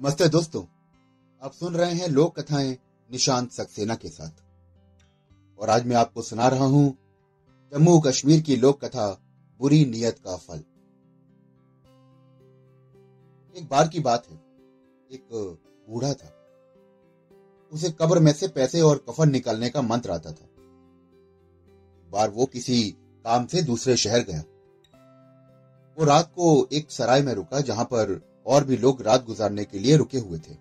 नमस्ते दोस्तों, आप सुन रहे हैं लोक कथाएँ निशांत सक्सेना के साथ। और आज मैं आपको सुना रहा हूँ जम्मू कश्मीर की लोक कथा बुरी नियत का फल। एक बार की बात है, एक बूढ़ा था। उसे कब्र में से पैसे और कफन निकालने का मंत्र आता था। बार वो किसी काम से दूसरे शहर गया। वो रात को एक सराय में रुका जहाँ पर और भी लोग रात गुजारने के लिए रुके हुए थे।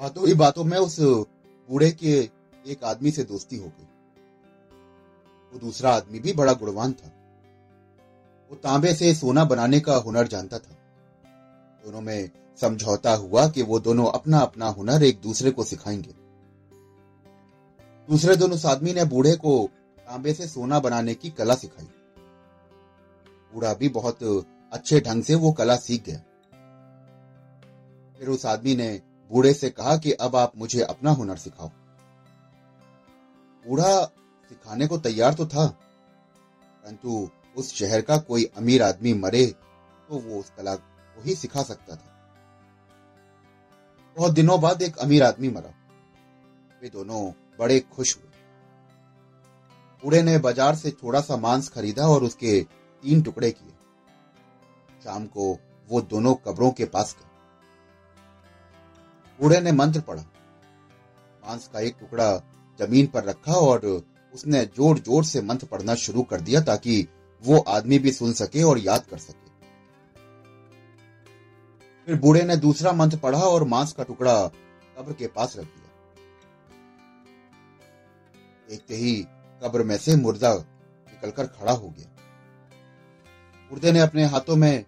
बातों ही बातों में उस बूढ़े के एक आदमी से दोस्ती हो गई। वो दूसरा आदमी भी बड़ा गुणवान था। वो तांबे से सोना बनाने का हुनर जानता था। दोनों में समझौता हुआ कि वो दोनों अपना अपना हुनर एक दूसरे को सिखाएँगे। दूसरे दिन उस आदमी ने बूढ़े को तांबे से सोना बनाने की कला सिखाई। बूढ़ा भी बहुत अच्छे ढंग से वो कला सीख गया। फिर उस आदमी ने बूढ़े से कहा कि अब आप मुझे अपना हुनर सिखाओ। बूढ़ा सिखाने को तैयार तो था, परंतु उस शहर का कोई अमीर आदमी मरे तो वो उस कला को ही सिखा सकता था। बहुत दिनों बाद एक अमीर आदमी मरा। वे दोनों बड़े खुश हुए। बूढ़े ने बाज़ार से थोड़ा सा मांस खरीदा और उसके तीन टुकड़े किए। शाम को वो दोनों कब्रों के पास गए बूढ़े ने मंत्र पढ़ा। मांस का एक टुकड़ा ज़मीन पर रखा और उसने ज़ोर ज़ोर से मंत्र पढ़ना शुरू कर दिया ताकि वो आदमी भी सुन सके और याद कर सके। फिर बूढ़े ने दूसरा मंत्र पढ़ा और मांस का टुकड़ा कब्र के पास रख दिया। देखते ही कब्र में से मुर्दा निकलकर खड़ा हो गया। मुर्दे ने अपने हाथों में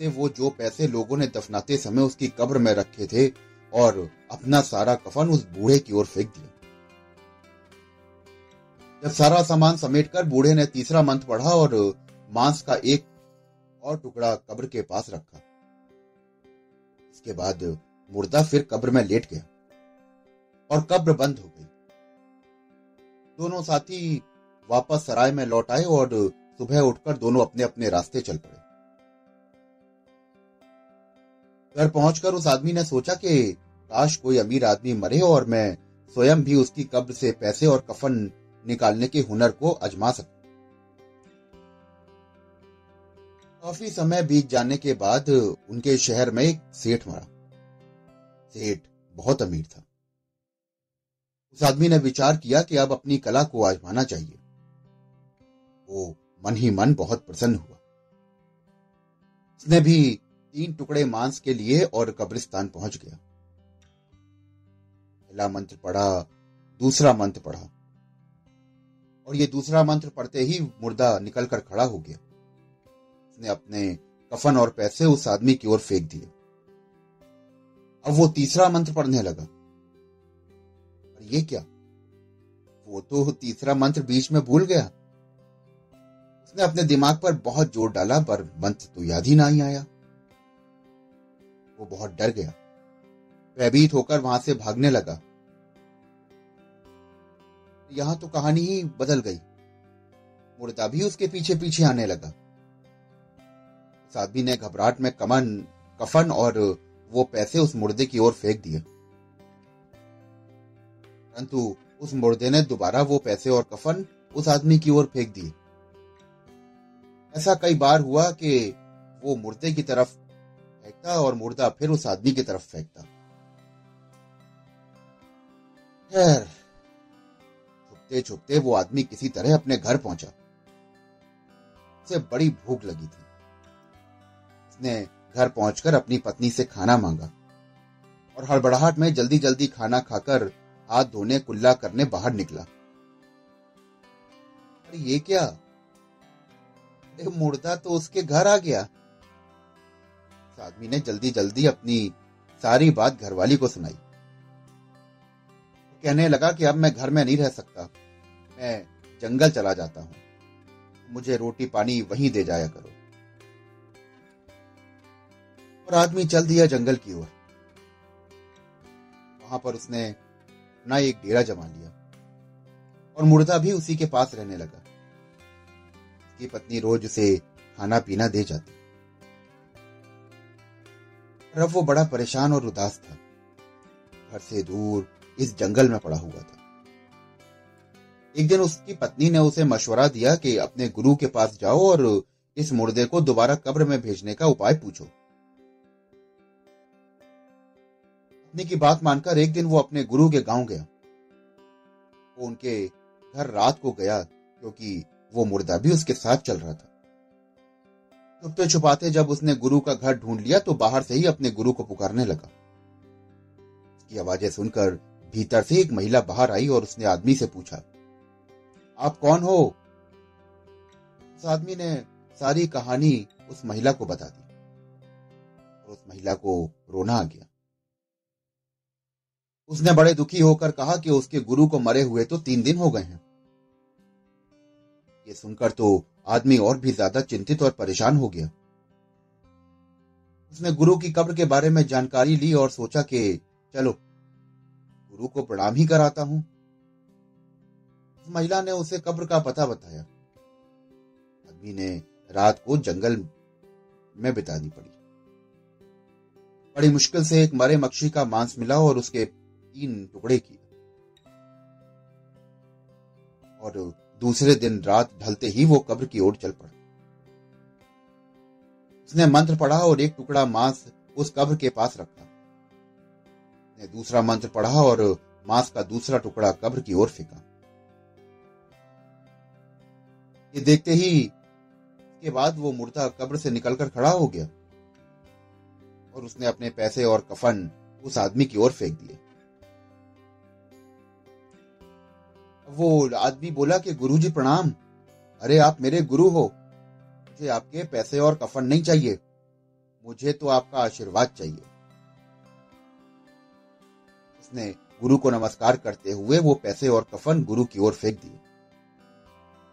से वो जो पैसे लोगों ने दफनाते समय उसकी कब्र में रखे थे और अपना सारा कफन उस बूढ़े की ओर फेंक दिया। जब सारा सामान समेटकर बूढ़े ने तीसरा मंत्र पढ़ा और मांस का एक और टुकड़ा कब्र के पास रखा। इसके बाद मुर्दा फिर कब्र में लेट गया और कब्र बंद हो गई। दोनों साथी वापस सराय में लौट आए और सुबह उठकर दोनों अपने अपने रास्ते चल पड़े। घर पहुंचकर उस आदमी ने सोचा कि, काश कोई अमीर आदमी मरे और मैं स्वयं भी उसकी कब्र से पैसे और कफन निकालने के हुनर को अजमा सकूँ। काफ़ी समय बीत जाने के बाद उनके शहर में एक सेठ मरा। सेठ बहुत अमीर था। उस आदमी ने विचार किया कि अब अपनी कला को आजमाना चाहिए। वो मन ही मन बहुत प्रसन्न हुआ। उसने भी तीन टुकड़े मांस के लिए और कब्रिस्तान पहुँच गया। पहला मंत्र पढ़ा, दूसरा मंत्र पढ़ा। और ये दूसरा मंत्र पढ़ते ही मुर्दा निकलकर खड़ा हो गया। उसने अपने कफन और पैसे उस आदमी की ओर फेंक दिए। अब वो तीसरा मंत्र पढ़ने लगा। और ये क्या? वो तो तीसरा मंत्र बीच में भूल गया। उसने अपने दिमाग पर बहुत ज़ोर डाला, पर मंत्र तो याद ही नहीं आया। वो बहुत डर गया। भयभीत होकर वहाँ से भागने लगा। यहाँ तो कहानी ही बदल गई। मुर्दा भी उसके पीछे पीछे आने लगा। उस आदमी ने घबराहट में कमन, कफन और वो पैसे उस मुर्दे की ओर फेंक दिए। परंतु उस मुर्दे ने दोबारा वो पैसे और कफन उस आदमी की ओर फेंक दिए। ऐसा कई बार हुआ कि वो मुर्दे की तरफ़ फेंकता और मुर्दा फिर उस आदमी की तरफ़ फेंकता। खैर छुपते छुपते वो आदमी किसी तरह अपने घर पहुँचा। उसे बड़ी भूख लगी थी। उसने घर पहुंचकर अपनी पत्नी से खाना मांगा और हड़बड़ाहट में जल्दी जल्दी खाना खाकर हाथ धोने, कुल्ला करने बाहर निकला। अरे, ये क्या? मुर्दा तो उसके घर आ गया। आदमी ने जल्दी जल्दी अपनी सारी बात घरवाली को सुनाई। कहने लगा कि अब मैं घर में नहीं रह सकता। मैं जंगल चला जाता हूँ। मुझे रोटी पानी वहीं दे जाया करो। और आदमी चल दिया जंगल की ओर। वहाँ पर उसने अपना एक डेरा जमा लिया। और मुर्दा भी उसी के पास रहने लगा। उसकी पत्नी रोज उसे खाना पीना दे जाती। और अब वो बड़ा परेशान और उदास था। घर से दूर, इस जंगल में पड़ा हुआ था। एक दिन उसकी पत्नी ने उसे मशवरा दिया कि अपने गुरु के पास जाओ और इस मुर्दे को दोबारा कब्र में भेजने का उपाय पूछो। पत्नी की बात मानकर एक दिन वो अपने गुरु के गाँव गया। वो उनके घर रात को गया, क्योंकि वो मुर्दा भी उसके साथ चल रहा था। छुपते छुपाते जब उसने गुरु का घर ढूंढ लिया तो बाहर से ही अपने गुरु को पुकारने लगा। उसकी आवाज़ें सुनकर भीतर से एक महिला बाहर आई और उसने आदमी से पूछा, आप कौन हो? उस आदमी ने सारी कहानी उस महिला को बता दी और उस महिला को रोना आ गया। उसने बड़े दुखी होकर कहा कि उसके गुरु को मरे हुए तो तीन दिन हो गए हैं। ये सुनकर तो आदमी और भी ज़्यादा चिंतित और परेशान हो गया। उसने गुरु की कब्र के बारे में जानकारी ली और सोचा कि, चलो, गुरु को प्रणाम ही कराता हूँ। उस महिला ने उसे कब्र का पता बताया। आदमी ने रात को जंगल में बितानी पड़ी। बड़ी मुश्किल से एक मरे मक्षी का मांस मिला और उसके तीन टुकड़े किए। और दूसरे दिन रात ढलते ही वो कब्र की ओर चल पड़ा। उसने मंत्र पढ़ा और एक टुकड़ा मांस उस कब्र के पास रखा। ने दूसरा मंत्र पढ़ा और मांस का दूसरा टुकड़ा कब्र की ओर फेंका। ये देखते ही के बाद वो मुर्दा कब्र से निकलकर खड़ा हो गया और उसने अपने पैसे और कफन उस आदमी की ओर फेंक दिए। वो आदमी बोला कि, गुरुजी, प्रणाम। अरे, आप मेरे गुरु हो। मुझे आपके पैसे और कफन नहीं चाहिए। मुझे तो आपका आशीर्वाद चाहिए। उसने गुरु को नमस्कार करते हुए वो पैसे और कफन गुरु की ओर फेंक दिए।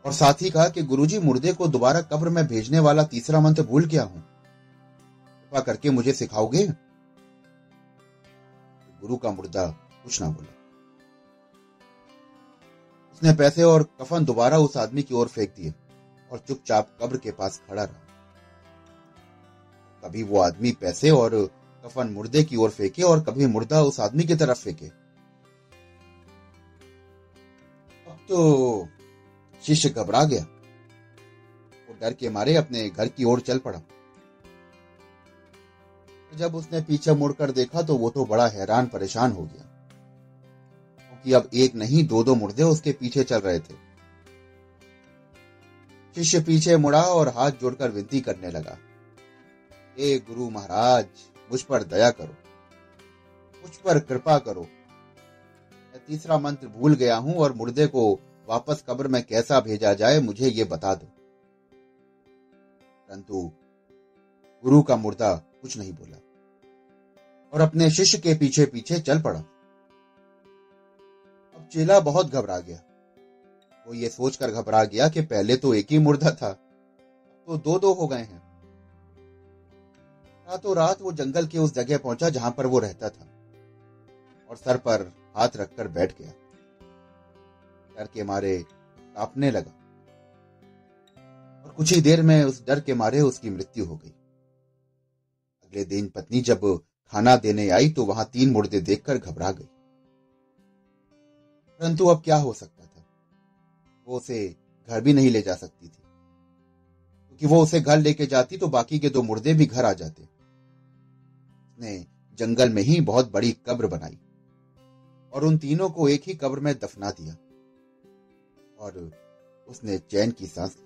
और साथ ही कहा कि, गुरुजी, मुर्दे को दोबारा कब्र में भेजने वाला तीसरा मंत्र भूल गया हूँ। कृपा करके मुझे सिखाओगे? गुरु का मुर्दा कुछ ना बोला। उसने पैसे और कफन दोबारा उस आदमी की ओर फेंक दिए और चुपचाप कब्र के पास खड़ा रहा। कभी वो आदमी पैसे और कफन मुर्दे की ओर फेंके और कभी मुर्दा उस आदमी की तरफ़ फेंके। अब तो शिष्य घबरा गया वो डर के मारे अपने घर की ओर चल पड़ा। जब उसने पीछे मुड़कर देखा तो वो तो बड़ा हैरान परेशान हो गया। कि अब एक नहीं, दो दो मुर्दे उसके पीछे चल रहे थे। शिष्य पीछे मुड़ा और हाथ जोड़कर विनती करने लगा। ए गुरु महाराज, मुझ पर दया करो। मुझ पर कृपा करो। मैं तीसरा मंत्र भूल गया हूँ और मुर्दे को वापस कब्र में कैसा भेजा जाए, मुझे ये बता दो। परंतु गुरु का मुर्दा कुछ नहीं बोला और अपने शिष्य के पीछे पीछे चल पड़ा। चेला बहुत घबरा गया। वो ये सोचकर घबरा गया कि पहले तो एक ही मुर्दा था तो दो दो हो गए हैं। रातों रात वो जंगल के उस जगह पहुँचा जहाँ पर वो रहता था और सर पर हाथ रखकर बैठ गया। डर के मारे कांपने लगा और कुछ ही देर में उस डर के मारे उसकी मृत्यु हो गई। अगले दिन पत्नी जब खाना देने आई तो वहाँ तीन मुर्दे देखकर घबरा गई। परंतु अब क्या हो सकता था? वो उसे घर भी नहीं ले जा सकती थी। क्योंकि वो उसे घर लेके जाती तो बाकी के दो मुर्दे भी घर आ जाते। उसने जंगल में ही बहुत बड़ी कब्र बनाई और उन तीनों को एक ही कब्र में दफना दिया और उसने चैन की सांस ली।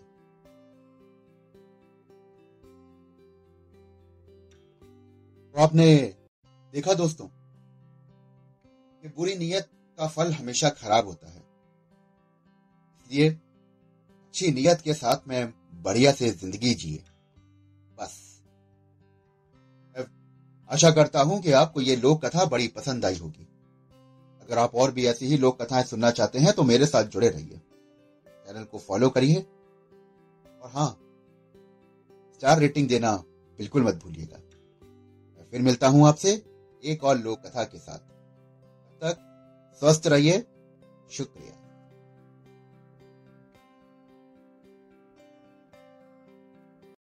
तो आपने देखा दोस्तों कि बुरी नीयत का फल हमेशा खराब होता है। इसलिए अच्छी नीयत के साथ में बढ़िया से ज़िंदगी जिए। बस। आशा करता हूँ कि आपको ये लोक कथा बड़ी पसंद आई होगी। अगर आप और भी ऐसी ही लोक कथाएँ सुनना चाहते हैं तो मेरे साथ जुड़े रहिए। चैनल को फॉलो करिए। और हाँ स्टार रेटिंग देना बिल्कुल मत भूलिएगा। फिर मिलता हूँ आपसे एक और लोक कथा के साथ। तब तक स्वस्थ रहिए। शुक्रिया।